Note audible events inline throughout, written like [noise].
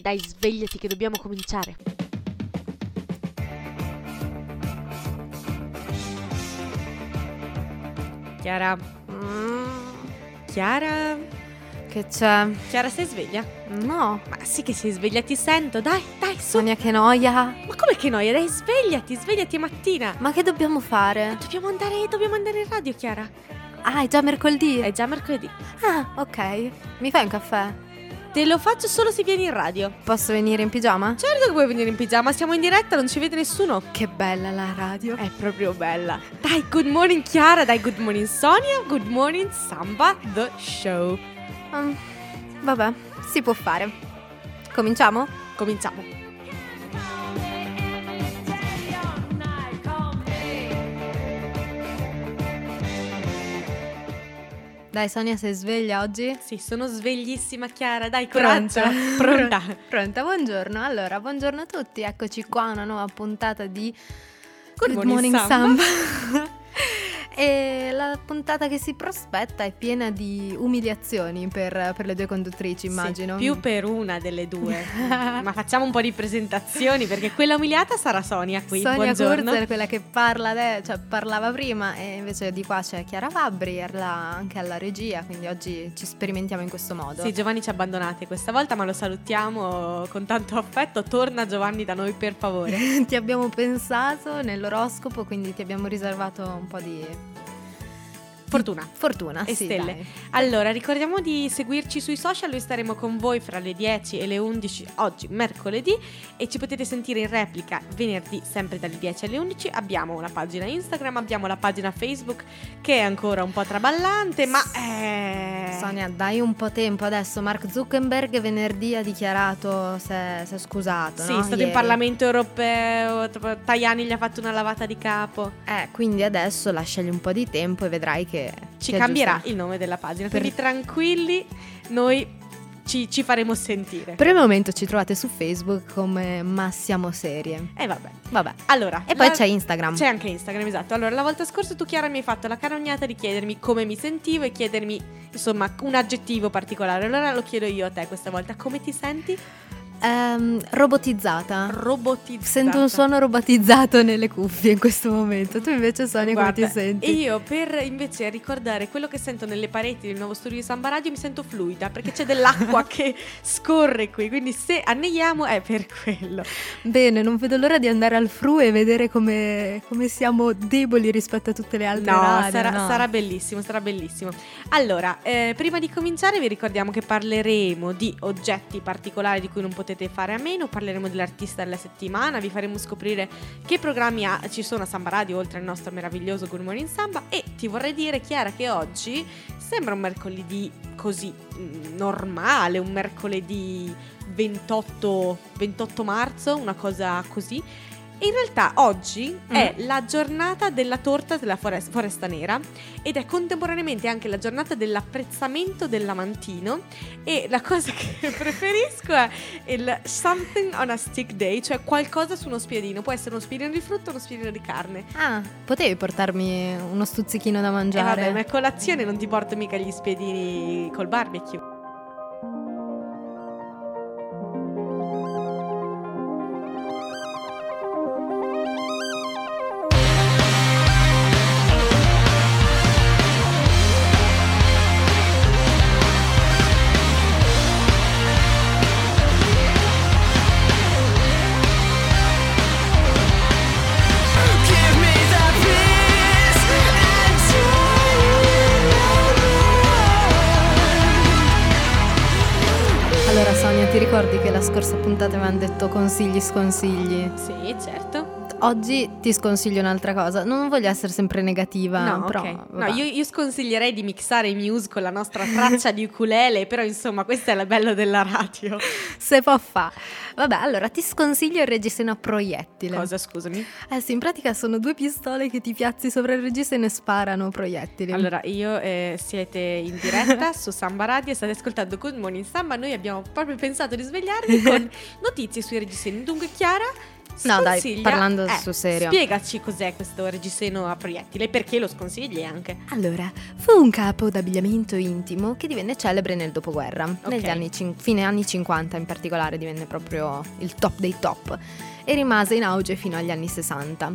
Dai, svegliati che dobbiamo cominciare. Chiara. Chiara. Che c'è? Chiara, sei sveglia? No. Ma sì che sei sveglia, ti sento. Dai, dai, su. Sonia, che noia. Ma come che noia? Dai, svegliati, svegliati è mattina. Ma che dobbiamo fare? Dobbiamo andare, dobbiamo andare in radio, Chiara. Ah, è già mercoledì? È già mercoledì. Ah, ok. Mi fai un caffè? Te lo faccio solo se vieni in radio. Posso venire in pigiama? Certo che puoi venire in pigiama, siamo in diretta, non ci vede nessuno. Che bella la radio. È proprio bella. Dai, good morning Chiara, dai, good morning Sonia, good morning Samba, the show. Um, vabbè, si può fare. Cominciamo? Cominciamo. Dai, Sonia, sei sveglia oggi? Sì, sono sveglissima Chiara, dai, coraggio. Pronta? [laughs] Pronta. Pronta, buongiorno. Allora, buongiorno a tutti. Eccoci qua, una nuova puntata di Good morning, Samba. [laughs] e la puntata che si prospetta è piena di umiliazioni per, per le due conduttrici, immagino. Sì, più per una delle due. [laughs] Ma facciamo un po' di presentazioni perché quella umiliata sarà Sonia qui. Sonia. Kurzer, quella che parla ade- cioè, parlava prima e invece di qua c'è Chiara Fabbri, era anche alla regia, quindi oggi ci sperimentiamo in questo modo. Sì, Giovanni ci ha abbandonati questa volta, ma lo salutiamo con tanto affetto. Torna Giovanni da noi per favore. [laughs] ti abbiamo pensato nell'oroscopo, quindi ti abbiamo riservato un po' di Fortuna. [laughs] fortuna E sì, stelle. dai. Allora, ricordiamo di seguirci sui social, noi staremo con voi fra le 10 e le 11 oggi, mercoledì, e ci potete sentire in replica venerdì, sempre dalle 10 alle 11. Abbiamo una pagina Instagram, abbiamo la pagina Facebook che è ancora un po' traballante, ma... Eh... Sonia, dai un po' tempo adesso. Mark Zuckerberg venerdì ha dichiarato, si è, si è scusato. Sì, no? è stato in Ieri. Parlamento europeo, Tajani gli ha fatto una lavata di capo. Eh, quindi adesso lasciagli un po' di tempo e vedrai che Ci che cambierà aggiusterà. il nome della pagina, Per- quindi tranquilli, noi ci, ci faremo sentire. Per il momento ci trovate su Facebook come Ma siamo serie. E vabbè. Vabbè. Allora, E poi la- c'è Instagram. C'è anche Instagram, esatto. Allora, la volta scorsa tu, Chiara, mi hai fatto la canognata di chiedermi come mi sentivo e chiedermi, insomma, un aggettivo particolare. Allora lo chiedo io a te questa volta. Come ti senti? Ehm, robotizzata. Robotizzata. Sento un suono robotizzato nelle cuffie in questo momento. Tu invece Sonia come Guarda, ti senti? Io per invece ricordare quello che sento nelle pareti del nuovo studio di Samba Radio mi sento fluida perché c'è dell'acqua [laughs] che scorre qui, quindi se anneiamo è per quello. Bene, non vedo l'ora di andare al fru e vedere come, come siamo deboli rispetto a tutte le altre No, radio, sarà, no? sarà bellissimo, sarà bellissimo. Allora, eh, prima di cominciare vi ricordiamo che parleremo di oggetti particolari di cui non potete fare a meno, parleremo dell'artista della settimana, vi faremo scoprire che programmi ha- ci sono a Samba Radio oltre al nostro meraviglioso Good Morning Samba e ti vorrei dire Chiara che oggi sembra un mercoledì così mm, normale, un mercoledì 28, 28 marzo, una cosa così. In realtà oggi è la giornata della torta della forest- foresta nera ed è contemporaneamente anche la giornata dell'apprezzamento dell'amantino e la cosa che [laughs] preferisco è il something on a stick day, cioè qualcosa su uno spiedino, può essere uno spiedino di frutta o uno spiedino di carne. Ah, potevi portarmi uno stuzzichino da mangiare? vabbè, ma a colazione non ti porto mica gli spiedini col barbecue. Scorsa puntata mi hanno detto consigli sconsigli? Sì, certo. Oggi ti sconsiglio un'altra cosa. Non voglio essere sempre negativa, No, però ok. No, io, io sconsiglierei di mixare i Muse con la nostra traccia di ukulele, però insomma questo è il bello della radio. [laughs] se può fa. Vabbè, allora ti sconsiglio il reggiseno a proiettile. Cosa, scusami? Eh sì, in pratica sono due pistole che ti piazzi sopra il regista e sparano proiettili. Allora, io eh, siete in diretta [laughs] su Samba Radio, state ascoltando Good Morning Samba, noi abbiamo proprio pensato di svegliarvi con [laughs] notizie sui reggiseni. Dunque, Chiara, No, dai, parlando eh, sul serio. Spiegaci cos'è questo reggiseno a proiettile e perché lo sconsigli anche. Allora, fu un capo d'abbigliamento intimo che divenne celebre nel dopoguerra, negli Ok. anni cin- fine anni 50 in particolare divenne proprio il top dei top e rimase in auge fino agli anni 60.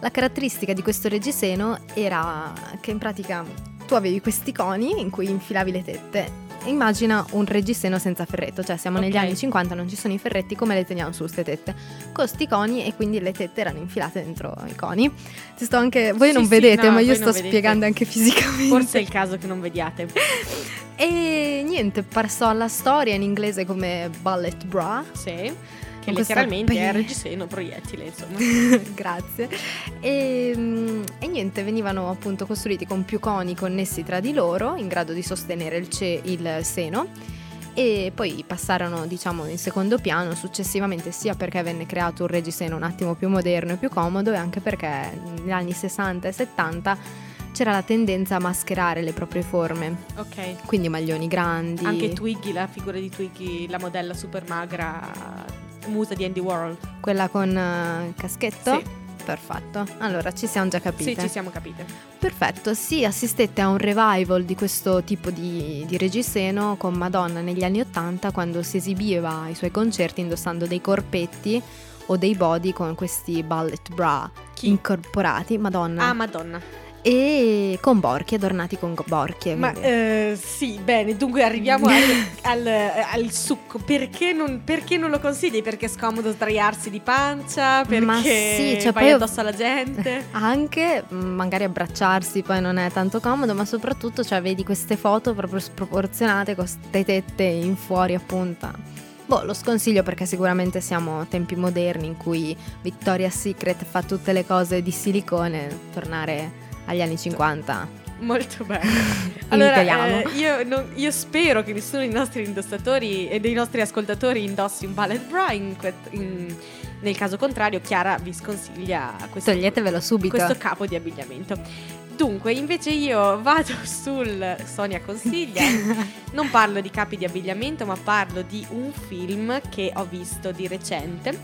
La caratteristica di questo reggiseno era che in pratica tu avevi questi coni in cui infilavi le tette. Immagina un reggiseno senza ferretto, cioè siamo negli Ok. anni 50, non ci sono i ferretti, come le teniamo su queste tette? Con sti coni e quindi le tette erano infilate dentro i coni. Ti sto anche, voi Sì, non sì, vedete, no, ma io sto vedete. spiegando anche fisicamente. Forse è il caso che non vediate. [laughs] E niente, passò alla storia in inglese come Ballet Bra. Sì. Che questa letteralmente è pe- reggiseno proiettile, insomma. [laughs] Grazie. E, mm, e niente, venivano appunto costruiti con più coni connessi tra di loro, in grado di sostenere il, ce- il seno. E poi passarono, diciamo, in secondo piano successivamente, sia perché venne creato un reggiseno un attimo più moderno e più comodo, e anche perché negli anni 60 e 70 c'era la tendenza a mascherare le proprie forme. Ok. Quindi maglioni grandi. Anche Twiggy, la figura di Twiggy, la modella super magra, musa di Andy Warhol. Quella con il caschetto? Sì. Perfetto, allora ci siamo già capite. Sì, ci siamo capite. Perfetto, sì, assistette a un revival di questo tipo di, di reggiseno con Madonna negli anni Ottanta quando si esibiva ai suoi concerti indossando dei corpetti o dei body con questi ballet bra Chi? incorporati, Madonna, Ah, Madonna. E con borchie, adornati con borchie. Ma eh, sì, bene, dunque arriviamo al, [laughs] al- al succo. Perché non, perché non lo consigli? Perché è scomodo sdraiarsi di pancia? Perché Ma sì, cioè, vai addosso alla gente? [laughs] Anche mh, magari abbracciarsi poi non è tanto comodo, ma soprattutto cioè, vedi queste foto proprio sproporzionate con queste tette in fuori a punta. Boh, lo sconsiglio perché sicuramente siamo tempi moderni in cui Victoria's Secret fa tutte le cose di silicone, tornare agli anni 50. Molto bene. [laughs] Allora, eh, io, non- io spero che nessuno dei nostri indossatori e dei nostri ascoltatori indossi un ballet bra. in in- nel caso contrario, Chiara vi sconsiglia questo, Toglietevelo subito. questo capo di abbigliamento. Dunque, invece io vado [laughs] sul Sonia consiglia. [laughs] non parlo di capi di abbigliamento, ma parlo di un film che ho visto di recente.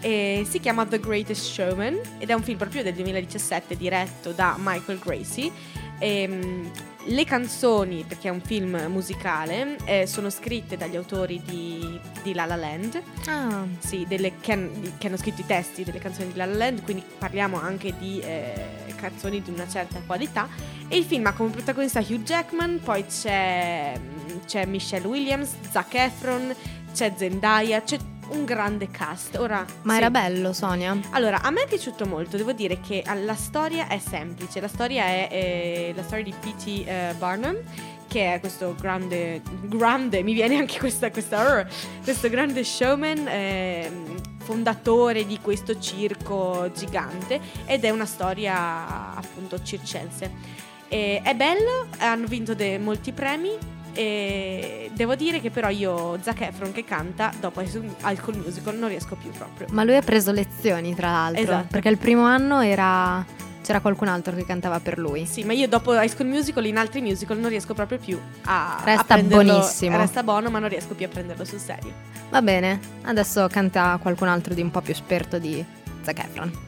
E si chiama The Greatest Showman ed è un film proprio del 2017 diretto da Michael Gracie. Ehm, le canzoni, perché è un film musicale, eh, sono scritte dagli autori di, di La La Land, Ah, sì, delle- che, han- di- che hanno scritto i testi delle canzoni di La La Land, quindi parliamo anche di eh, canzoni di una certa qualità. E il film ha come protagonista Hugh Jackman, poi c'è, c'è Michelle Williams, Zac Efron, c'è Zendaya, c'è un grande cast. Ora, ma sì. era bello, Sonia. Allora, a me è piaciuto molto, devo dire che ah, la storia è semplice, la storia è eh, la storia di P.T. eh, Barnum, che è questo grande, grande, mi viene anche questa, questa "er", questo grande showman, ehm, fondatore di questo circo gigante ed è una storia appunto circense. E è bello, hanno vinto de- molti premi. E devo dire che però io Zac Efron che canta dopo High School- Musical non riesco più proprio. Ma lui ha preso lezioni, tra l'altro. Esatto. Perché il primo anno era... c'era qualcun altro che cantava per lui. Sì, ma io dopo High School Musical in altri musical non riesco proprio più a Resta a buonissimo. Resta buono, ma non riesco più a prenderlo sul serio. Va bene, adesso canta qualcun altro di un po' più esperto di Zac Efron.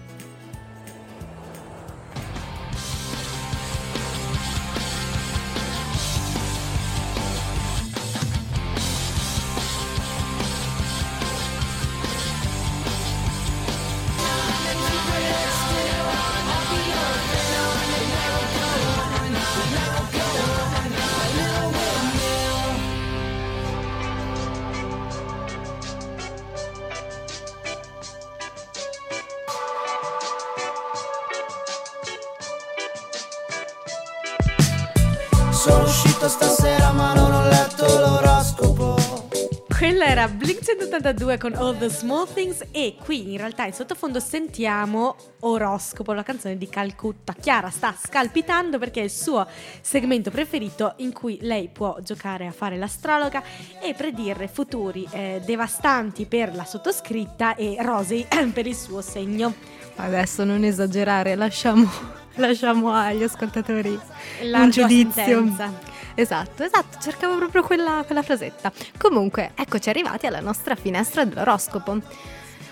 82 con All the Small Things e qui in realtà in sottofondo sentiamo Oroscopo, la canzone di Calcutta. Chiara sta scalpitando perché è il suo segmento preferito in cui lei può giocare a fare l'astrologa e predire futuri eh, devastanti per la sottoscritta e rosei [clears throat] per il suo segno. Adesso non esagerare, lasciamo [laughs] lasciamo agli ascoltatori Largo un giudizio. Sentenza. Esatto, esatto, cercavo proprio quella, quella frasetta. Comunque, eccoci arrivati alla nostra finestra dell'oroscopo.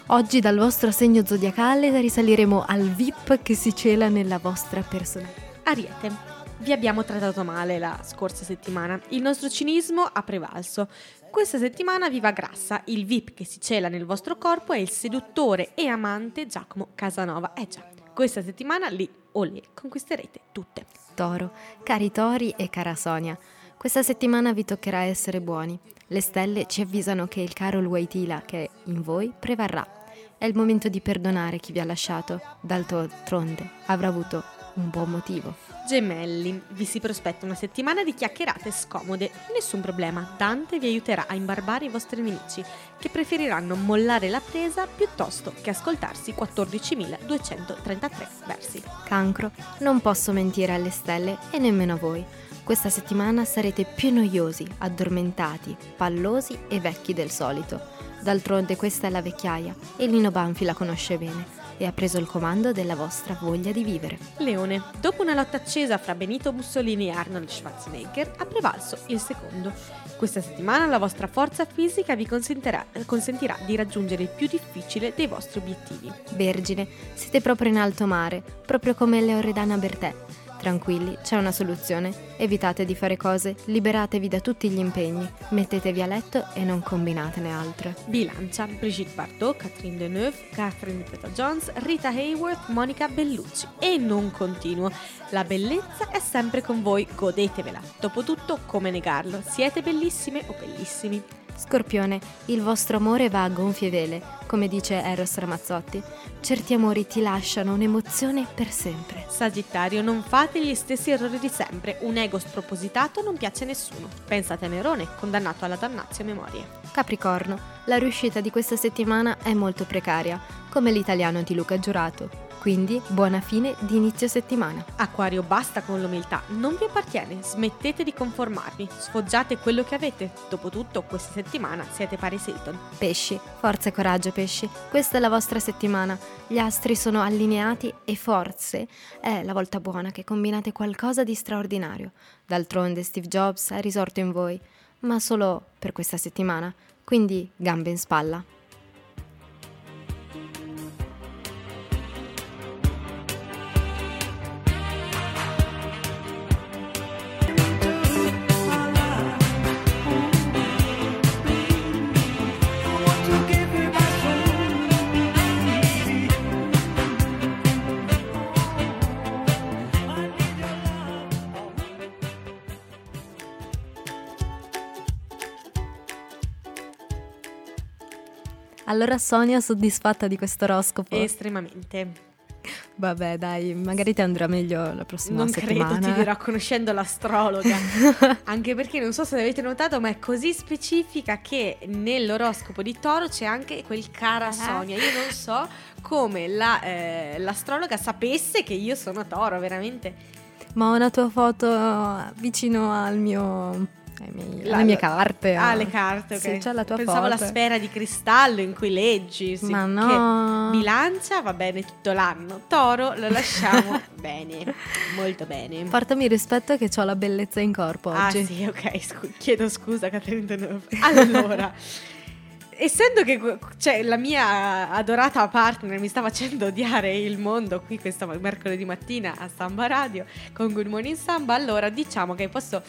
Oggi dal vostro segno zodiacale risaliremo al VIP che si cela nella vostra personalità. Ariete, vi abbiamo trattato male la scorsa settimana. Il nostro cinismo ha prevalso. Questa settimana viva grassa. Il VIP che si cela nel vostro corpo è il seduttore e amante Giacomo Casanova. Eh già, questa settimana lì o lì conquisterete tutte. Toro, cari Tori e cara Sonia, questa settimana vi toccherà essere buoni. Le stelle ci avvisano che il caro Waitila che è in voi prevarrà. È il momento di perdonare chi vi ha lasciato. D'altronde avrà avuto un buon motivo. Gemelli, vi si prospetta una settimana di chiacchierate scomode. Nessun problema, Dante vi aiuterà a imbarbare i vostri nemici, che preferiranno mollare la presa piuttosto che ascoltarsi 14.233 versi. Cancro, non posso mentire alle stelle e nemmeno a voi. Questa settimana sarete più noiosi, addormentati, pallosi e vecchi del solito. D'altronde questa è la vecchiaia e Lino Banfi la conosce bene e ha preso il comando della vostra voglia di vivere. Leone, dopo una lotta accesa fra Benito Mussolini e Arnold Schwarzenegger, ha prevalso il secondo. Questa settimana la vostra forza fisica vi consentirà, consentirà di raggiungere il più difficile dei vostri obiettivi. Vergine, siete proprio in alto mare, proprio come Leoredana Bertè. Tranquilli, c'è una soluzione. Evitate di fare cose, liberatevi da tutti gli impegni, mettetevi a letto e non combinatene altre. Bilancia, Brigitte Bardot, Catherine Deneuve, Catherine Zeta-Jones, Rita Hayworth, Monica Bellucci. E non continuo. La bellezza è sempre con voi, godetevela. Dopotutto, come negarlo? Siete bellissime o bellissimi? Scorpione, il vostro amore va a gonfie vele, come dice Eros Ramazzotti. Certi amori ti lasciano un'emozione per sempre. Sagittario, non fate gli stessi errori di sempre. Un ego spropositato non piace a nessuno. Pensate a Nerone, condannato alla dannazio memorie. Capricorno, la riuscita di questa settimana è molto precaria, come l'italiano di Luca Giurato. Quindi buona fine di inizio settimana. Acquario, basta con l'umiltà, non vi appartiene, smettete di conformarvi, sfoggiate quello che avete. Dopotutto, questa settimana siete Paris Hilton. Pesci, forza e coraggio pesci, questa è la vostra settimana. Gli astri sono allineati e forse è la volta buona che combinate qualcosa di straordinario. D'altronde Steve Jobs è risorto in voi, ma solo per questa settimana, quindi gambe in spalla. Allora Sonia soddisfatta di questo oroscopo? Estremamente. Vabbè, dai, magari ti andrà meglio la prossima non settimana. credo, ti dirò [laughs] conoscendo l'astrologa. anche perché non so se avete notato, ma è così specifica che nell'oroscopo di Toro c'è anche quel cara Sonia. Io non so come la, eh, l'astrologa sapesse che io sono Toro, veramente. Ma ho una tua foto vicino al mio miei, La- alle mie carte. Ah, ah. le carte, ok. Sì, c'è la tua Pensavo foto. alla sfera di cristallo in cui leggi. sì, Ma che no. bilancia va bene tutto l'anno. Toro lo lasciamo [laughs] bene, molto bene. Portami rispetto che ho la bellezza in corpo Ah oggi. sì, ok, scu- chiedo scusa Caterina. Allora, [laughs] essendo che cioè, la mia adorata partner mi sta facendo odiare il mondo qui questo mercoledì mattina a Samba Radio con Good Morning Samba, allora diciamo che posso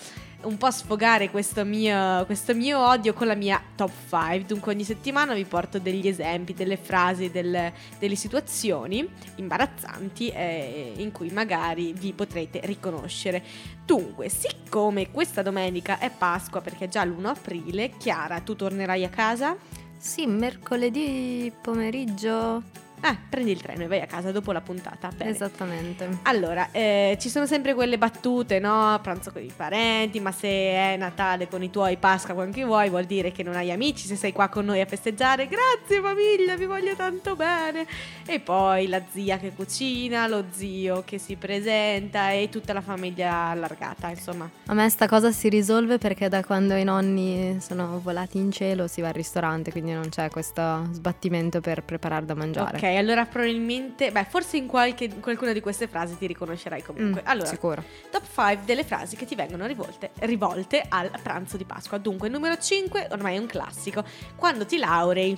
un po' sfogare questo mio, questo mio odio con la mia top 5. Dunque ogni settimana vi porto degli esempi, delle frasi, del- delle situazioni imbarazzanti eh, in cui magari vi potrete riconoscere. Dunque, siccome questa domenica è Pasqua perché è già l'1 aprile, Chiara, tu tornerai a casa? Sì, mercoledì pomeriggio. Eh, prendi il treno e vai a casa dopo la puntata. Bene. Esattamente. Allora, eh, ci sono sempre quelle battute, no? A pranzo con i parenti, ma se è Natale con i tuoi, Pasqua con chi vuoi, vuol dire che non hai amici, se sei qua con noi a festeggiare, grazie famiglia, vi voglio tanto bene. E poi la zia che cucina, lo zio che si presenta e tutta la famiglia allargata, insomma. A me sta cosa si risolve perché da quando i nonni sono volati in cielo si va al ristorante, quindi non c'è questo sbattimento per preparare da mangiare. Ok, allora probabilmente, beh, forse in qualche, qualcuna di queste frasi ti riconoscerai comunque. Mm, allora, Sicuro. Top 5 delle frasi che ti vengono rivolte, rivolte al pranzo di Pasqua. Dunque, numero 5, ormai è un classico. Quando ti laurei,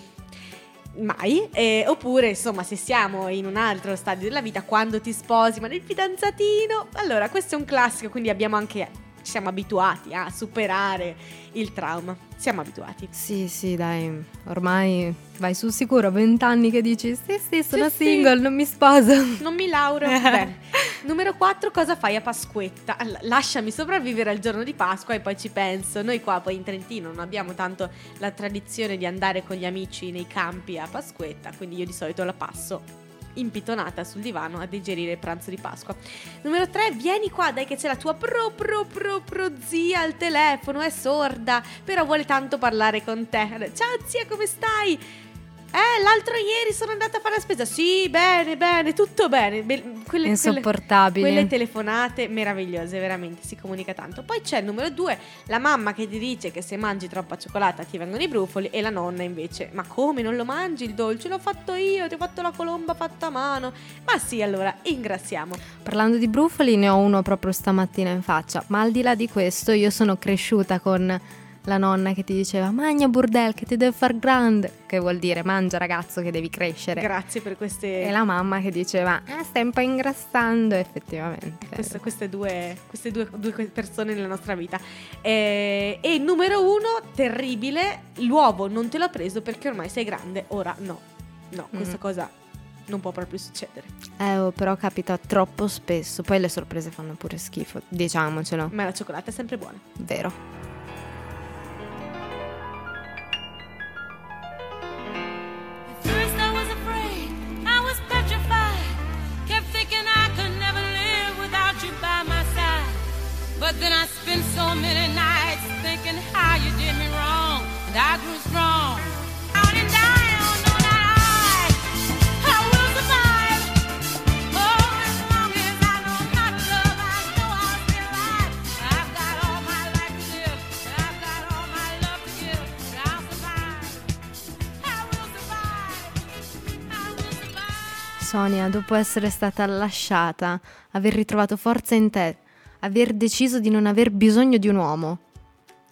mai. Eh, oppure, insomma, se siamo in un altro stadio della vita, quando ti sposi, ma nel fidanzatino. Allora, questo è un classico, quindi abbiamo anche. Siamo abituati a superare il trauma. Siamo abituati. Sì, sì, dai, ormai vai sul sicuro, 20 anni che dici sì, sì, sono Sì, sì. single, non mi sposo. Non mi laureo. [laughs] Bene. Numero 4, cosa fai a Pasquetta? Lasciami sopravvivere al giorno di Pasqua e poi ci penso. Noi qua poi in Trentino non abbiamo tanto la tradizione di andare con gli amici nei campi a Pasquetta, quindi io di solito la passo impitonata sul divano a digerire il pranzo di Pasqua. Numero 3, vieni qua, dai che c'è la tua pro pro pro pro zia al telefono, è sorda, però vuole tanto parlare con te. Ciao zia, come stai? Eh, l'altro ieri sono andata a fare la spesa. Sì, bene, bene, tutto bene. Be- quelle, quelle, Insopportabile. quelle telefonate meravigliose, veramente, si comunica tanto. Poi c'è il numero due, la mamma che ti dice che se mangi troppa cioccolata ti vengono i brufoli e la nonna invece, ma come non lo mangi il dolce? L'ho fatto io, ti ho fatto la colomba fatta a mano. Ma sì, allora, ingrassiamo. Parlando di brufoli, ne ho uno proprio stamattina in faccia. Ma al di là di questo, io sono cresciuta con la nonna che ti diceva Magna burdel che ti deve far grande. Che vuol dire mangia ragazzo che devi crescere. Grazie per queste... e la mamma che diceva ah, stai un po' ingrassando effettivamente. queste, queste due, queste due, due persone nella nostra vita. Eh, e numero uno, terribile, l'uovo non te l'ho preso perché ormai sei grande, ora no. No, questa Mm. cosa non può proprio succedere. Eh, oh, però capita troppo spesso. Poi le sorprese fanno pure schifo, diciamocelo. Ma la cioccolata è sempre buona. Vero. Sonia, dopo essere stata lasciata, aver ritrovato forza in te, aver deciso di non aver bisogno di un uomo.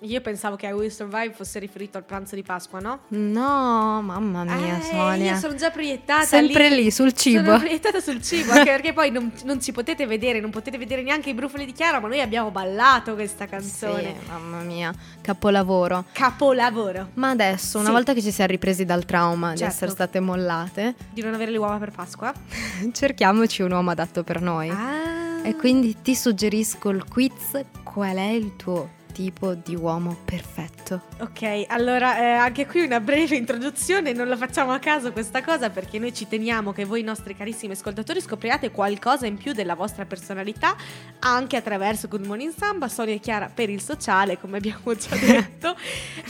Io pensavo che I Will Survive fosse riferito al pranzo di Pasqua, no? No, mamma mia, Eh, Sonia. Io sono già proiettata Sempre lì, sul cibo. Sono proiettata sul cibo, anche perché poi non, non ci potete vedere, non potete vedere neanche i brufoli di Chiara, ma noi abbiamo ballato questa canzone. Sì, mamma mia, capolavoro. Capolavoro. Ma adesso, una Sì. volta che ci siamo ripresi dal trauma di Certo. essere state mollate, Di non avere le uova per Pasqua? [laughs] cerchiamoci un uomo adatto per noi. Ah. E quindi ti suggerisco il quiz qual è il tuo tipo di uomo perfetto. Ok, allora eh, anche qui una breve introduzione, non la facciamo a caso questa cosa perché noi ci teniamo che voi nostri carissimi ascoltatori scopriate qualcosa in più della vostra personalità anche attraverso Good Morning Samba, Sonia e Chiara per il sociale come abbiamo già [laughs] detto.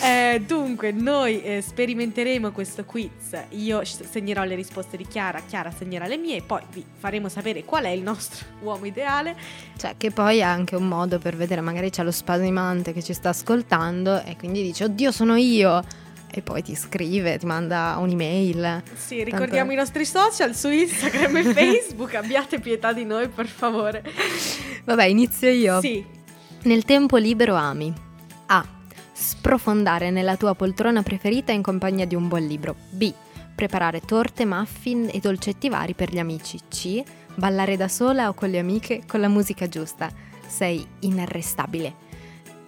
Eh, dunque noi eh, sperimenteremo questo quiz, io segnerò le risposte di Chiara, Chiara segnerà le mie e poi vi faremo sapere qual è il nostro uomo ideale. Cioè, che poi è anche un modo per vedere, magari c'è lo spasimante che ci sta ascoltando e quindi dice, oddio, sono io. E poi ti scrive, ti manda un'email. Sì, ricordiamo i nostri social su Instagram e [laughs] Facebook, abbiate pietà di noi per favore. Vabbè, inizio io. Sì, Nel tempo libero ami A. Sprofondare nella tua poltrona preferita in compagnia di un buon libro. B. Preparare torte, muffin e dolcetti vari per gli amici. C. Ballare da sola o con le amiche con la musica giusta. Sei inarrestabile.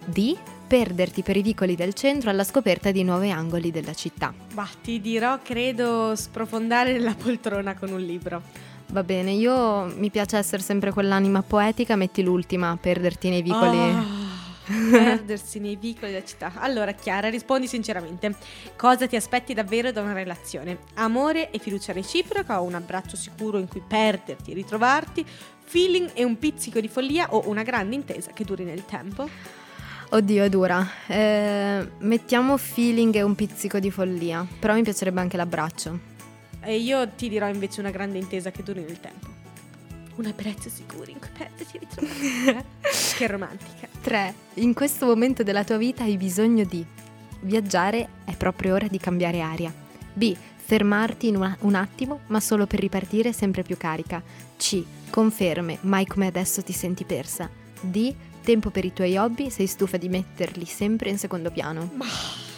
D. Perderti per i vicoli del centro alla scoperta di nuovi angoli della città. ma ti dirò, credo, sprofondare nella poltrona con un libro. Va bene, io mi piace essere sempre quell'anima poetica, metti l'ultima, perderti nei vicoli. Ah, [laughs] perdersi nei vicoli della città. Allora, Chiara, rispondi sinceramente. Cosa ti aspetti davvero da una relazione? Amore e fiducia reciproca o un abbraccio sicuro in cui perderti e ritrovarti? Feeling e un pizzico di follia o una grande intesa che duri nel tempo? Oddio, è dura. Eh, mettiamo feeling e un pizzico di follia. Però mi piacerebbe anche l'abbraccio. E io ti dirò invece una grande intesa che duri nel tempo. Un abbraccio sicuro in cui perderti e ritrovarti. [laughs] che romantica. 3. In questo momento della tua vita hai bisogno di viaggiare, è proprio ora di cambiare aria. B. Fermarti in una- un attimo, ma solo per ripartire sempre più carica. C. Conferme, mai come adesso ti senti persa. D. Tempo per i tuoi hobby, sei stufa di metterli sempre in secondo piano.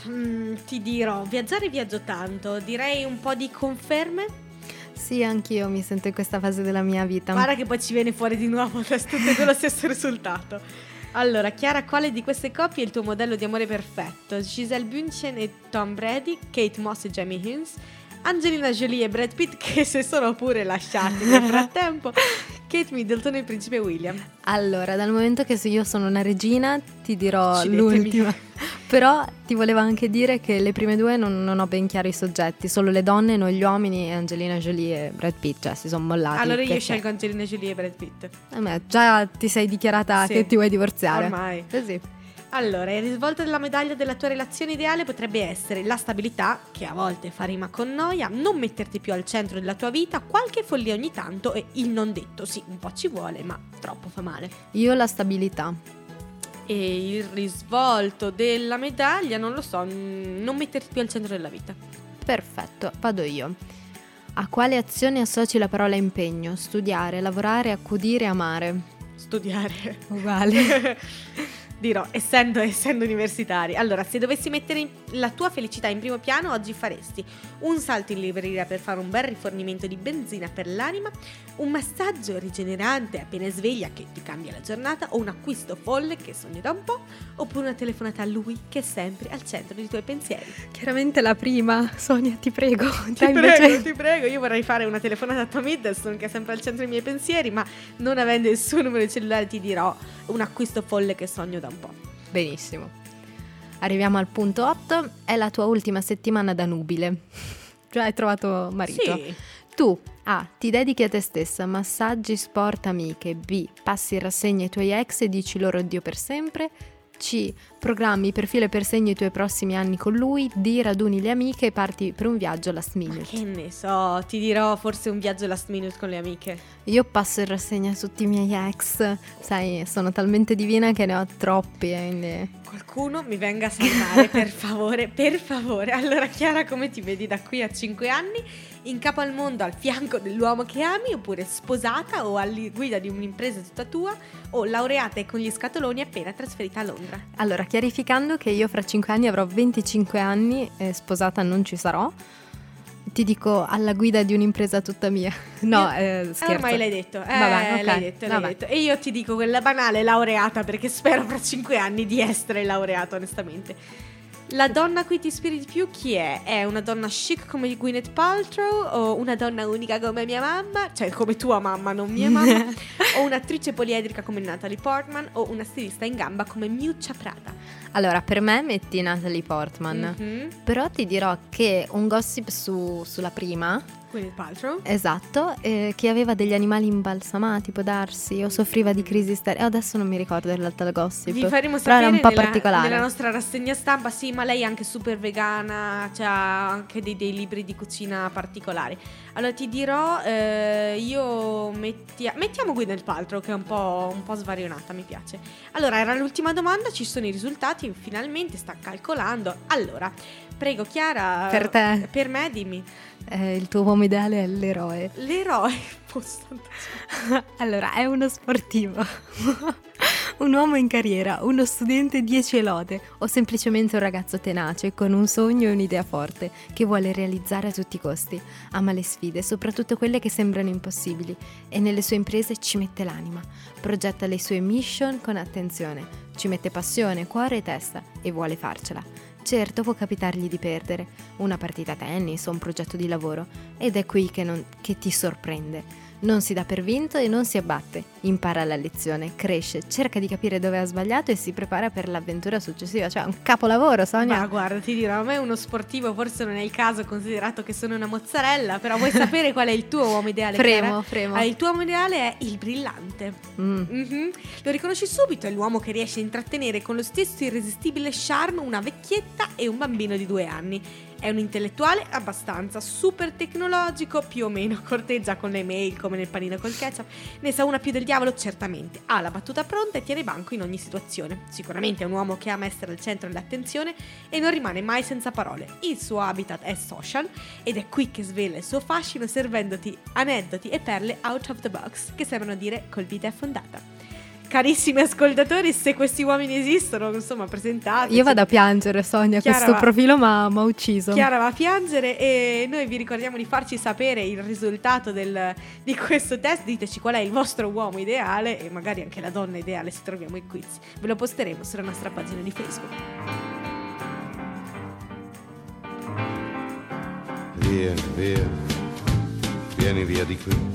mm, ti dirò, viaggiare viaggio tanto, direi un po' di conferme. Sì, anch'io mi sento in questa fase della mia vita. Guarda che poi ci viene fuori di nuovo tutte con lo stesso risultato. Allora, Chiara, quale di queste coppie è il tuo modello di amore perfetto? Giselle Bündchen e Tom Brady, Kate Moss e Jamie Hinz, Angelina Jolie e Brad Pitt [laughs] che si sono pure lasciati nel [laughs] frattempo, Kate Middleton e il principe William. Allora, dal momento che se io sono una regina, ti dirò Uccidetemi. l'ultima. [laughs] Però ti volevo anche dire che le prime due non, non ho ben chiaro i soggetti, solo le donne, non gli uomini, e Angelina Jolie e Brad Pitt, cioè si sono mollati. Allora io scelgo Angelina Jolie e Brad Pitt. A me già ti sei dichiarata Sì. che ti vuoi divorziare. Ormai. Così. Allora, il risvolto della medaglia della tua relazione ideale potrebbe essere la stabilità, che a volte fa rima con noia, non metterti più al centro della tua vita, qualche follia ogni tanto e il non detto, sì, un po' ci vuole, ma troppo fa male. Io la stabilità. E il risvolto della medaglia, non lo so, non metterti più al centro della vita. Perfetto, vado io. A quale azione associ la parola impegno? Studiare, lavorare, accudire, amare. Studiare. Uguale. [laughs] Dirò, essendo, [laughs] essendo universitari. Allora, se dovessi mettere la tua felicità in primo piano, oggi faresti un salto in libreria per fare un bel rifornimento di benzina per l'anima, un massaggio rigenerante appena sveglia che ti cambia la giornata, o un acquisto folle che sogni da un po', oppure una telefonata a lui che è sempre al centro dei tuoi pensieri. Chiaramente la prima, Sonia, ti prego. Ti prego, ti prego, io vorrei fare una telefonata a Tom Hiddleston che è sempre al centro dei miei pensieri, ma non avendo il suo numero di cellulare ti dirò un acquisto folle che sogno da un po'. Benissimo. Arriviamo al punto 8. È la tua ultima settimana da nubile. [laughs] Già hai trovato marito. Sì. Tu A. Ti dedichi a te stessa, massaggi, sport, amiche. B. Passi in rassegna i tuoi ex e dici loro addio per sempre. C. Programmi per filo e per segno i tuoi prossimi anni con lui. D. Raduni le amiche e parti per un viaggio last minute. Che ne so, ti dirò forse un viaggio last minute con le amiche. Io passo in rassegna tutti i miei ex. Sai, sono talmente divina che ne ho troppi. eh, quindi- Qualcuno mi venga a salvare, per [laughs] favore, per favore. Allora, Chiara, come ti vedi da qui a 5 anni? In capo al mondo, al fianco dell'uomo che ami, oppure sposata o alla guida di un'impresa tutta tua, o laureata e con gli scatoloni appena trasferita a Londra. Allora, chiarificando che io fra 5 anni avrò 25 anni, e sposata non ci sarò, ti dico alla guida di un'impresa tutta mia. [laughs] No, eh, Eh, scherzo. ormai l'hai detto, eh, Vabbè, ok, l'hai detto, l'hai vabbè. detto. E io ti dico quella banale laureata perché spero fra 5 anni di essere laureata, onestamente. La donna a cui ti ispiri di più chi è? È una donna chic come Gwyneth Paltrow o una donna unica come mia mamma? Cioè come tua mamma, non mia mamma? [laughs] o un'attrice poliedrica come Natalie Portman o una stilista in gamba come Miuccia Prada? Allora, per me metti Natalie Portman. Mhm. Però ti dirò che un gossip su- sulla prima, Gwyneth Paltrow? esatto, eh, che aveva degli animali imbalsamati, può darsi, o soffriva di crisi ster- eh, Adesso non mi ricordo in realtà il gossip. Vi faremo però era sapere un po' nella, particolare. nella nostra rassegna stampa, sì, ma lei è anche super vegana, cioè ha anche dei, dei libri di cucina particolari. Allora ti dirò, eh, io mettia- mettiamo Gwyneth Paltrow che è un po', un po' svarionata, mi piace. Allora era l'ultima domanda, ci sono i risultati, finalmente sta calcolando. Allora, prego Chiara. Per te. Per me dimmi. Eh, il tuo uomo ideale è l'eroe. L'eroe. [laughs] Allora, è uno sportivo, [laughs] un uomo in carriera, uno studente 10 lode o semplicemente un ragazzo tenace con un sogno e un'idea forte che vuole realizzare a tutti i costi. Ama le sfide, soprattutto quelle che sembrano impossibili e nelle sue imprese ci mette l'anima. Progetta le sue mission con attenzione, ci mette passione, cuore e testa e vuole farcela. Certo può capitargli di perdere, una partita tennis o un progetto di lavoro, ed è qui che, non- che ti sorprende. Non si dà per vinto e non si abbatte, impara la lezione, cresce, cerca di capire dove ha sbagliato e si prepara per l'avventura successiva, cioè un capolavoro Sonia. Ma guarda, ti dirò, a me uno sportivo forse non è il caso, considerato che sono una mozzarella, però vuoi [laughs] sapere qual è il tuo uomo ideale? Fremo, Chiara? fremo. Ah, il tuo uomo ideale è il brillante. Mm. Mhm. Lo riconosci subito, è l'uomo che riesce a intrattenere con lo stesso irresistibile charme una vecchietta e un bambino di due anni. È un intellettuale abbastanza super tecnologico, più o meno corteggia con le mail come nel panino col ketchup. Ne sa una più del diavolo, certamente. Ha la battuta pronta e tiene banco in ogni situazione. Sicuramente è un uomo che ama essere al centro dell'attenzione e non rimane mai senza parole. Il suo habitat è social ed è qui che svela il suo fascino servendoti aneddoti e perle out of the box che sembrano dire col vita è fondata. Carissimi ascoltatori, se questi uomini esistono, insomma, presentati. Io vado a piangere, Sonia, Chiara questo va- profilo mi ha ucciso. Chiara va a piangere e noi vi ricordiamo di farci sapere il risultato del- di questo test. Diteci qual è il vostro uomo ideale e magari anche la donna ideale se troviamo i quiz. Ve lo posteremo sulla nostra pagina di Facebook. Vieni, via, vieni via di qui.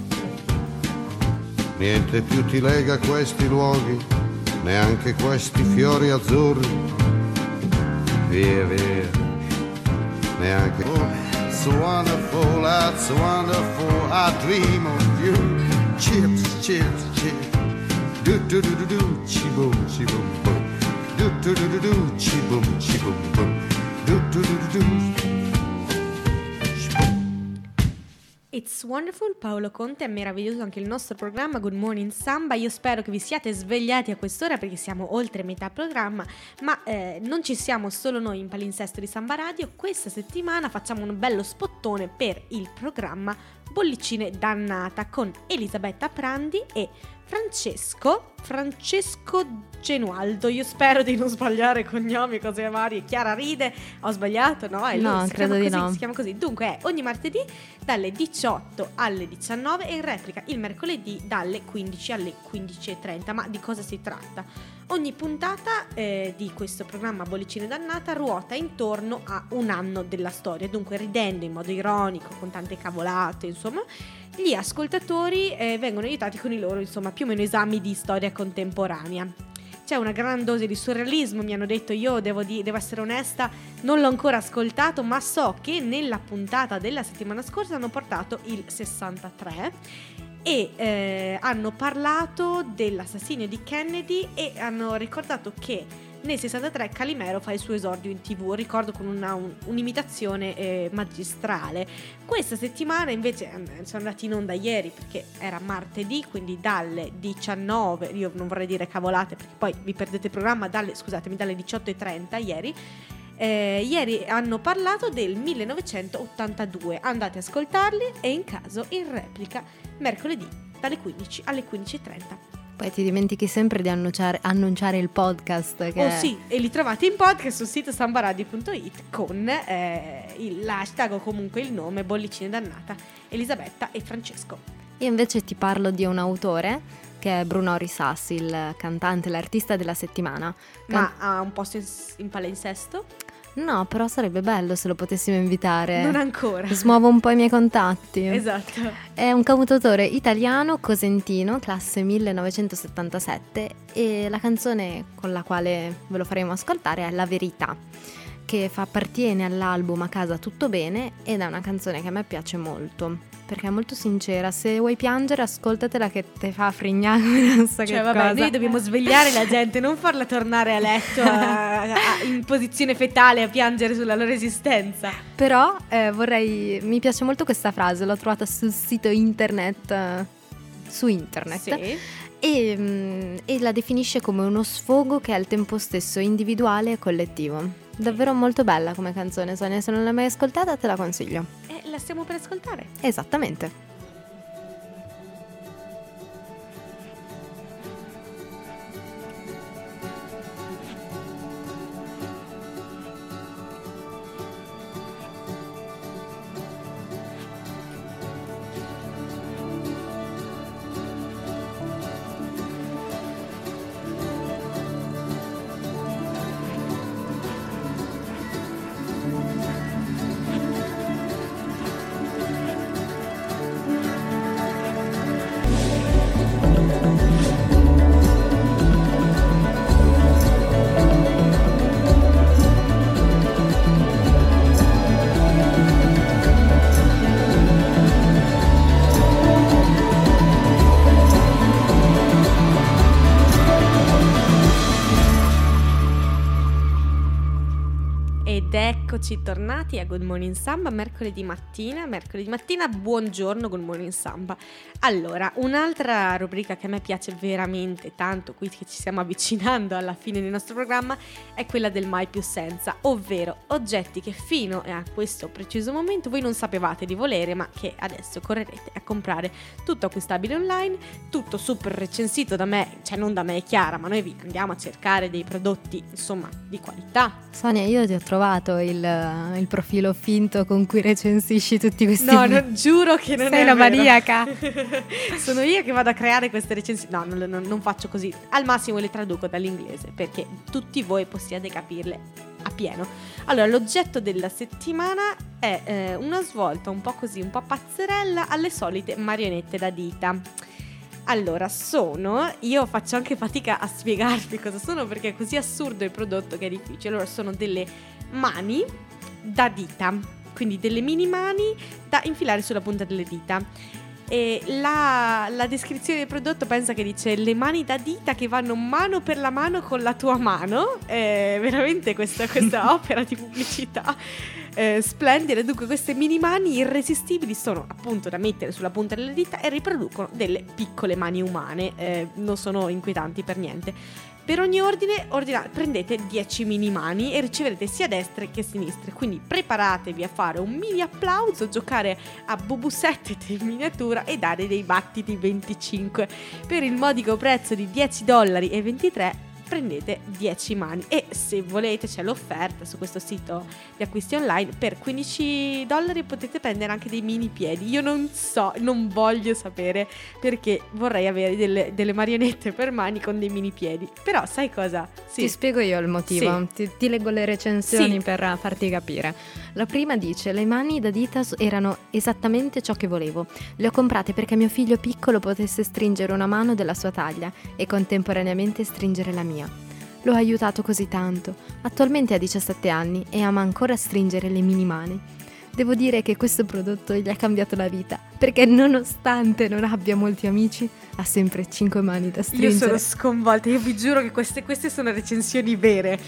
Niente più ti lega questi luoghi, neanche questi fiori azzurri. Via, via, neanche. Oh, it's wonderful, that's wonderful, I dream of you. Chips, chips, chips. Do do do do do, chi boom, chi boom. Do do do do do, chi boom, chi boom boom. Do do do do do. It's wonderful, Paolo Conte, è meraviglioso anche il nostro programma Good Morning Samba. Io spero che vi siate svegliati a quest'ora perché siamo oltre metà programma, ma eh, non ci siamo solo noi in palinsesto di Samba Radio. Questa settimana facciamo un bello spottone per il programma Bollicine Dannata con Elisabetta Prandi e Francesco, Francesco Genualdo. Io spero di non sbagliare cognomi cose varie. Chiara ride, ho sbagliato, no? È lui, No, si credo di così, no. Si chiama così. Dunque è ogni martedì dalle 18 alle 19 e in replica il mercoledì dalle 15 alle 15.30. Ma di cosa si tratta? Ogni puntata eh, di questo programma Bollicine Dannata ruota intorno a un anno della storia, dunque ridendo in modo ironico, con tante cavolate, insomma, gli ascoltatori eh, vengono aiutati con i loro, insomma, più o meno esami di storia contemporanea. C'è una gran dose di surrealismo, mi hanno detto io devo, di- devo essere onesta, non l'ho ancora ascoltato, ma so che nella puntata della settimana scorsa hanno portato il 63 e eh, hanno parlato dell'assassinio di Kennedy e hanno ricordato che nel 63 Calimero fa il suo esordio in tv, ricordo con una- un- un'imitazione eh, magistrale. Questa settimana invece eh, sono andati in onda ieri perché era martedì, quindi dalle 19, io non vorrei dire cavolate perché poi vi perdete il programma, dalle, scusatemi, dalle 18.30 ieri. Eh, ieri hanno parlato del 1982, andate a ascoltarli e in caso in replica mercoledì dalle 15 alle 15.30. Poi ti dimentichi sempre di annunciare, annunciare il podcast. Che Oh sì, e li trovate in podcast sul sito sambaradio.it con eh, il- l'hashtag o comunque il nome Bollicine Dannata, Elisabetta e Francesco. Io invece ti parlo di un autore che è Bruno Risassi, il cantante, l'artista della settimana. Ma ha un posto in, in palinsesto? No, però sarebbe bello se lo potessimo invitare. Non ancora. Smuovo un po' i miei contatti. Esatto. È un cantautore italiano, cosentino, classe 1977 e la canzone con la quale ve lo faremo ascoltare è La Verità, che fa appartiene all'album A casa tutto bene ed è una canzone che a me piace molto. Perché è molto sincera, se vuoi piangere ascoltatela che te fa frignare [laughs] non so Cioè, vabbè, cosa. noi dobbiamo svegliare la gente, non farla tornare a letto a- a- in posizione fetale a piangere sulla loro esistenza. Però eh, vorrei, mi piace molto questa frase, l'ho trovata sul sito internet, eh, su internet. Sì. e, mm, e la definisce come uno sfogo che è al tempo stesso individuale e collettivo. Davvero molto bella come canzone, Sonia, se non l'hai mai ascoltata te la consiglio. E la stiamo per ascoltare. Esattamente. Eccoci tornati a Good Morning Samba mercoledì mattina. Mercoledì mattina, buongiorno Good Morning Samba. Allora, un'altra rubrica che a me piace veramente tanto, qui che ci stiamo avvicinando alla fine del nostro programma, è quella del mai più senza, ovvero oggetti che fino a questo preciso momento voi non sapevate di volere, ma che adesso correrete a comprare tutto acquistabile online, tutto super recensito da me, cioè non da me è Chiara, ma noi vi andiamo a cercare dei prodotti, insomma, di qualità. Sonia, io ti ho trovato il, il profilo finto con cui recensisci tutti questi No, non, giuro che non Sei è una vero. maniaca. [laughs] Sono io che vado a creare queste recensioni. No, non, non- non faccio così. Al massimo le traduco dall'inglese perché tutti voi possiate capirle a pieno. Allora, l'oggetto della settimana è eh, una svolta un po' così, un po' pazzerella alle solite marionette da dita. Allora, sono, io faccio anche fatica a spiegarvi cosa sono perché è così assurdo il prodotto che è difficile. Allora, sono delle mani da dita, quindi delle mini mani da infilare sulla punta delle dita. E la, la descrizione del prodotto pensa che dice le mani da dita che vanno mano per la mano con la tua mano. È veramente questa, questa [laughs] opera di pubblicità eh, splendida. Dunque, queste mini mani irresistibili sono appunto da mettere sulla punta delle dita e riproducono delle piccole mani umane. Eh, non sono inquietanti per niente. Per ogni ordine ordina- prendete 10 mini mani e riceverete sia destre che sinistre. Quindi preparatevi a fare un mini applauso, giocare a bubusette in miniatura e dare dei battiti 25. Per il modico prezzo di 10 dollari e 23 prendete 10 mani e se volete c'è l'offerta su questo sito di acquisti online per 15 dollari potete prendere anche dei mini piedi io non so non voglio sapere perché vorrei avere delle, delle marionette per mani con dei mini piedi però sai cosa sì Ti spiego io il motivo, ti, ti leggo le recensioni Sì. per farti capire. La prima dice: Le mani da dita erano esattamente ciò che volevo. Le ho comprate perché mio figlio piccolo potesse stringere una mano della sua taglia e contemporaneamente stringere la mia. L'ho aiutato così tanto. Attualmente ha 17 anni e ama ancora stringere le mini mani. Devo dire che questo prodotto gli ha cambiato la vita, perché nonostante non abbia molti amici, ha sempre 5 mani da io stringere. sono sconvolta io vi giuro che queste, queste sono recensioni vere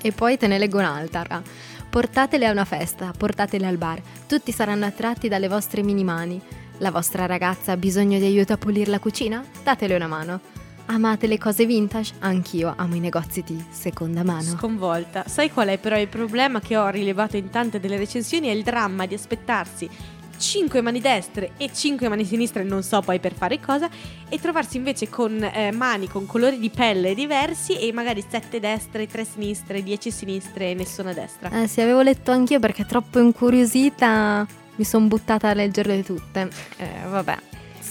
E poi te ne leggo un'altra. Portatele a una festa, portatele al bar. Tutti saranno attratti dalle vostre mini mani. La vostra ragazza ha bisogno di aiuto a pulire la cucina? Datele una mano. Amate le cose vintage? Anch'io amo i negozi di seconda mano. Sconvolta. Sai qual è però il problema che ho rilevato in tante delle recensioni? È il dramma di aspettarsi 5 mani destre e 5 mani sinistre, non so poi per fare cosa, e trovarsi invece con eh, mani con colori di pelle diversi e magari 7 destre, 3 sinistre, 10 sinistre e nessuna destra. Eh sì, avevo letto anch'io perché troppo incuriosita mi sono buttata a leggerle tutte. Eh, vabbè,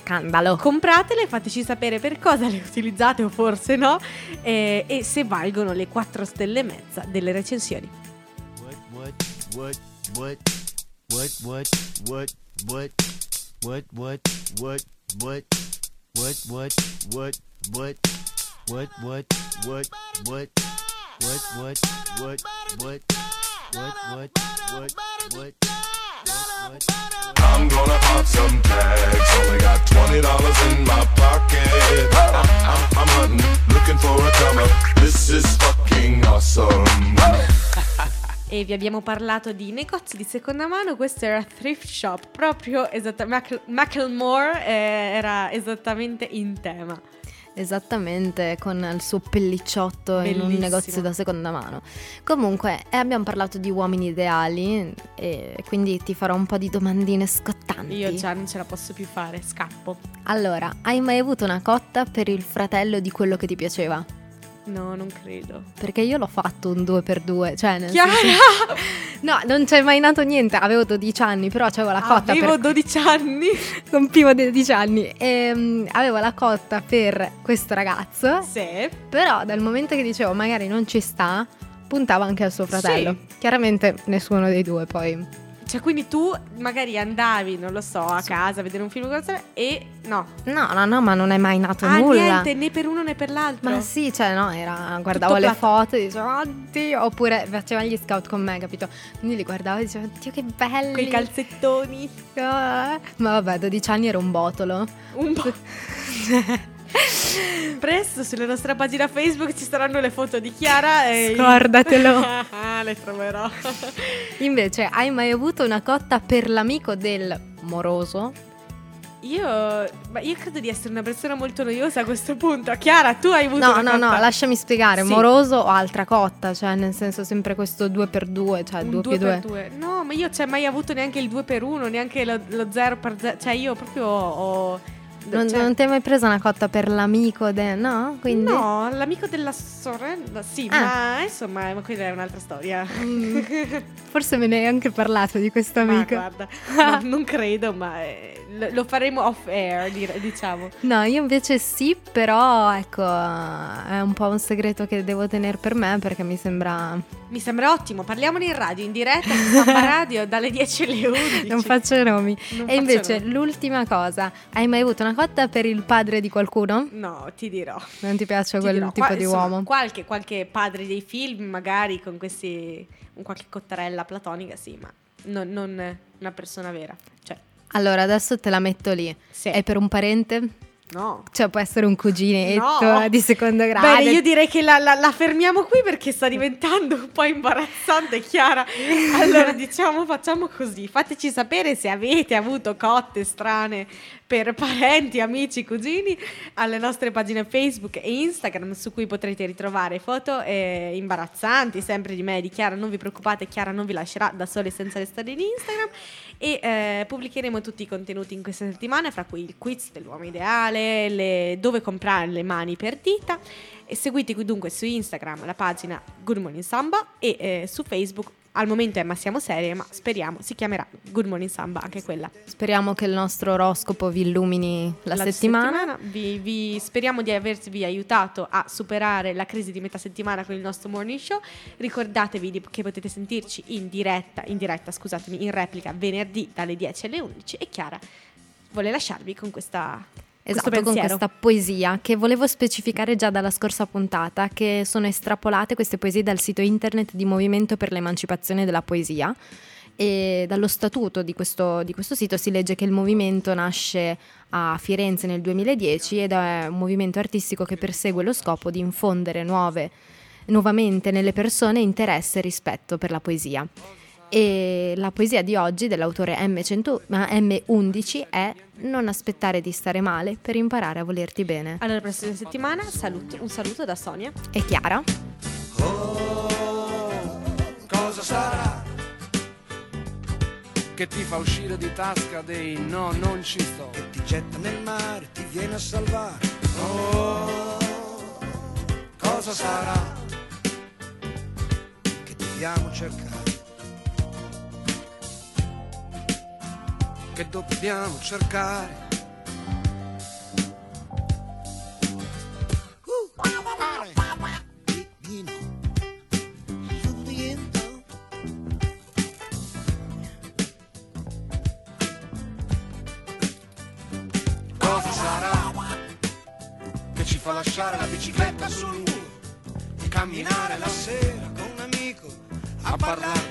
scandalo. Compratele, fateci sapere per cosa le utilizzate o forse no, eh, e se valgono le 4 stelle e mezza delle recensioni. What, what, what, I'm gonna pop some tags. Only got twenty dollars in my pocket. I'm, I'm, I'm hunting, looking for a comer. This is fucking awesome. E vi abbiamo parlato di negozi di seconda mano, questo era Thrift Shop, proprio esattamente, Macklemore eh, era esattamente in tema. Esattamente, con il suo pellicciotto in un Bellissimo. negozio da seconda mano. Comunque, eh, abbiamo parlato di uomini ideali e quindi ti farò un po' di domandine scottanti. Io già non ce la posso più fare, scappo. Allora, hai mai avuto una cotta per il fratello di quello che ti piaceva? No, non credo. Perché io l'ho fatto un 2x2, cioè nel Chiara! senso- [laughs] No, non c'è mai nato niente, avevo 12 anni, però avevo la cotta Avevo per 12 anni. [laughs] compivo 12 anni e mm, avevo la cotta per questo ragazzo, Sì. però dal momento che dicevo magari non ci sta, puntavo anche al suo fratello. Chiaramente nessuno dei due poi. Cioè, quindi tu magari andavi, non lo so, a casa a vedere un film con la sorella e no. No, no, no, ma non è mai nato ah, nulla. niente, né per uno né per l'altro. Ma sì, cioè no, era, guardavo le platto. foto e dicevo, oddio, oppure faceva gli scout con me, capito? Quindi li guardavo e dicevo, oddio che belli. Quei calzettoni. Ah. Ma vabbè, 12 anni ero un botolo. Un po'. [laughs] [laughs] Presto sulla nostra pagina Facebook ci saranno le foto di Chiara e Scordatelo. [laughs] le troverò. [laughs] Invece, hai mai avuto una cotta per l'amico del moroso? Io, ma io credo di essere una persona molto noiosa a questo punto. Chiara, tu hai avuto No, una no, no, cotta? lasciami spiegare. Sì. Moroso o altra cotta, cioè nel senso sempre questo 2 per 2 cioè un 2 2 più per 2. 2. No, ma io cioè mai avuto neanche il 2 per 1, neanche lo, lo 0 per 0. Cioè io proprio ho... Non, cioè- non ti hai mai preso una cotta per l'amico del... No? Quindi... No, l'amico della sorella, sì, Ah. ma insomma, ma quella è un'altra storia. Mm, [laughs] Forse me ne hai anche parlato di questo Ma amico. guarda, no, non credo, ma eh, lo, faremo off air, diciamo. No, io invece sì, però ecco, è un po' un segreto che devo tenere per me perché mi sembra... Mi sembra ottimo, parliamone in radio, in diretta su Samba [laughs] Radio dalle 10 alle 11. Non faccio nomi. Non e invece faccio nomi. l'ultima cosa, hai mai avuto una cotta per il padre di qualcuno? No, ti dirò. Non ti piace Ti quel dirò. tipo Qua- di insomma, uomo? Qualche, qualche padre dei film, magari con questi. un qualche cottarella platonica, sì, ma non, non una persona vera. Cioè, Allora, adesso te la metto lì. sì. È per un parente? No. Cioè può essere un cuginetto No. di secondo grado. Bene, io direi che la, la- la fermiamo qui perché sta diventando un po' imbarazzante, Chiara. Allora, [laughs] diciamo, facciamo così. Fateci sapere se avete avuto cotte strane per parenti, amici, cugini alle nostre pagine Facebook e Instagram su cui potrete ritrovare foto eh, imbarazzanti, sempre di me e di Chiara. Non vi preoccupate, Chiara non vi lascerà da sole senza le storie di Instagram. E eh, pubblicheremo tutti i contenuti in questa settimana, fra cui il quiz dell'uomo ideale, le- dove comprare le mani per dita. E seguite qui dunque su Instagram la pagina Good Morning Samba e eh, su Facebook al momento è Ma siamo serie, ma speriamo si chiamerà Good Morning Samba anche quella. Speriamo che il nostro oroscopo vi illumini la, settimana. Vi, vi- speriamo di avervi aiutato a superare la crisi di metà settimana con il nostro morning show. Ricordatevi di- che potete sentirci in diretta, in diretta, scusatemi, in replica venerdì dalle 10 alle 11 e Chiara vuole lasciarvi con questa Esatto, con questa poesia che volevo specificare già dalla scorsa puntata, che sono estrapolate queste poesie dal sito internet di Movimento per l'Emancipazione della Poesia. E dallo statuto di questo, di questo sito si legge che il movimento nasce a Firenze nel 2010 ed è un movimento artistico che persegue lo scopo di infondere nuove, nuovamente nelle persone interesse e rispetto per la poesia. E la poesia di oggi dell'autore M100 ma M11 è Non aspettare di stare male per imparare a volerti bene. Allora, prossima settimana saluto- un saluto da Sonia. E Chiara? Cosa sarà? che ti fa uscire di tasca dei no, non ci sto. Ti getta nel mare, ti viene a salvare. Oh, cosa sarà? Che dobbiamo cercare. Che dobbiamo cercare. Cosa sarà che ci fa lasciare la bicicletta sul muro? Camminare la sera con un amico a parlare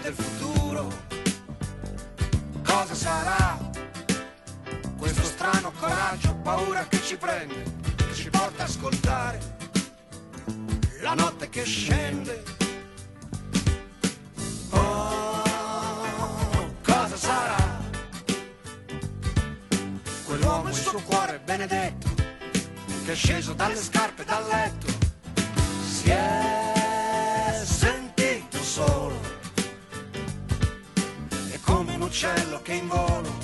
uccello che in volo,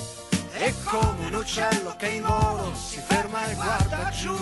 e come un uccello che in volo si ferma e guarda giù.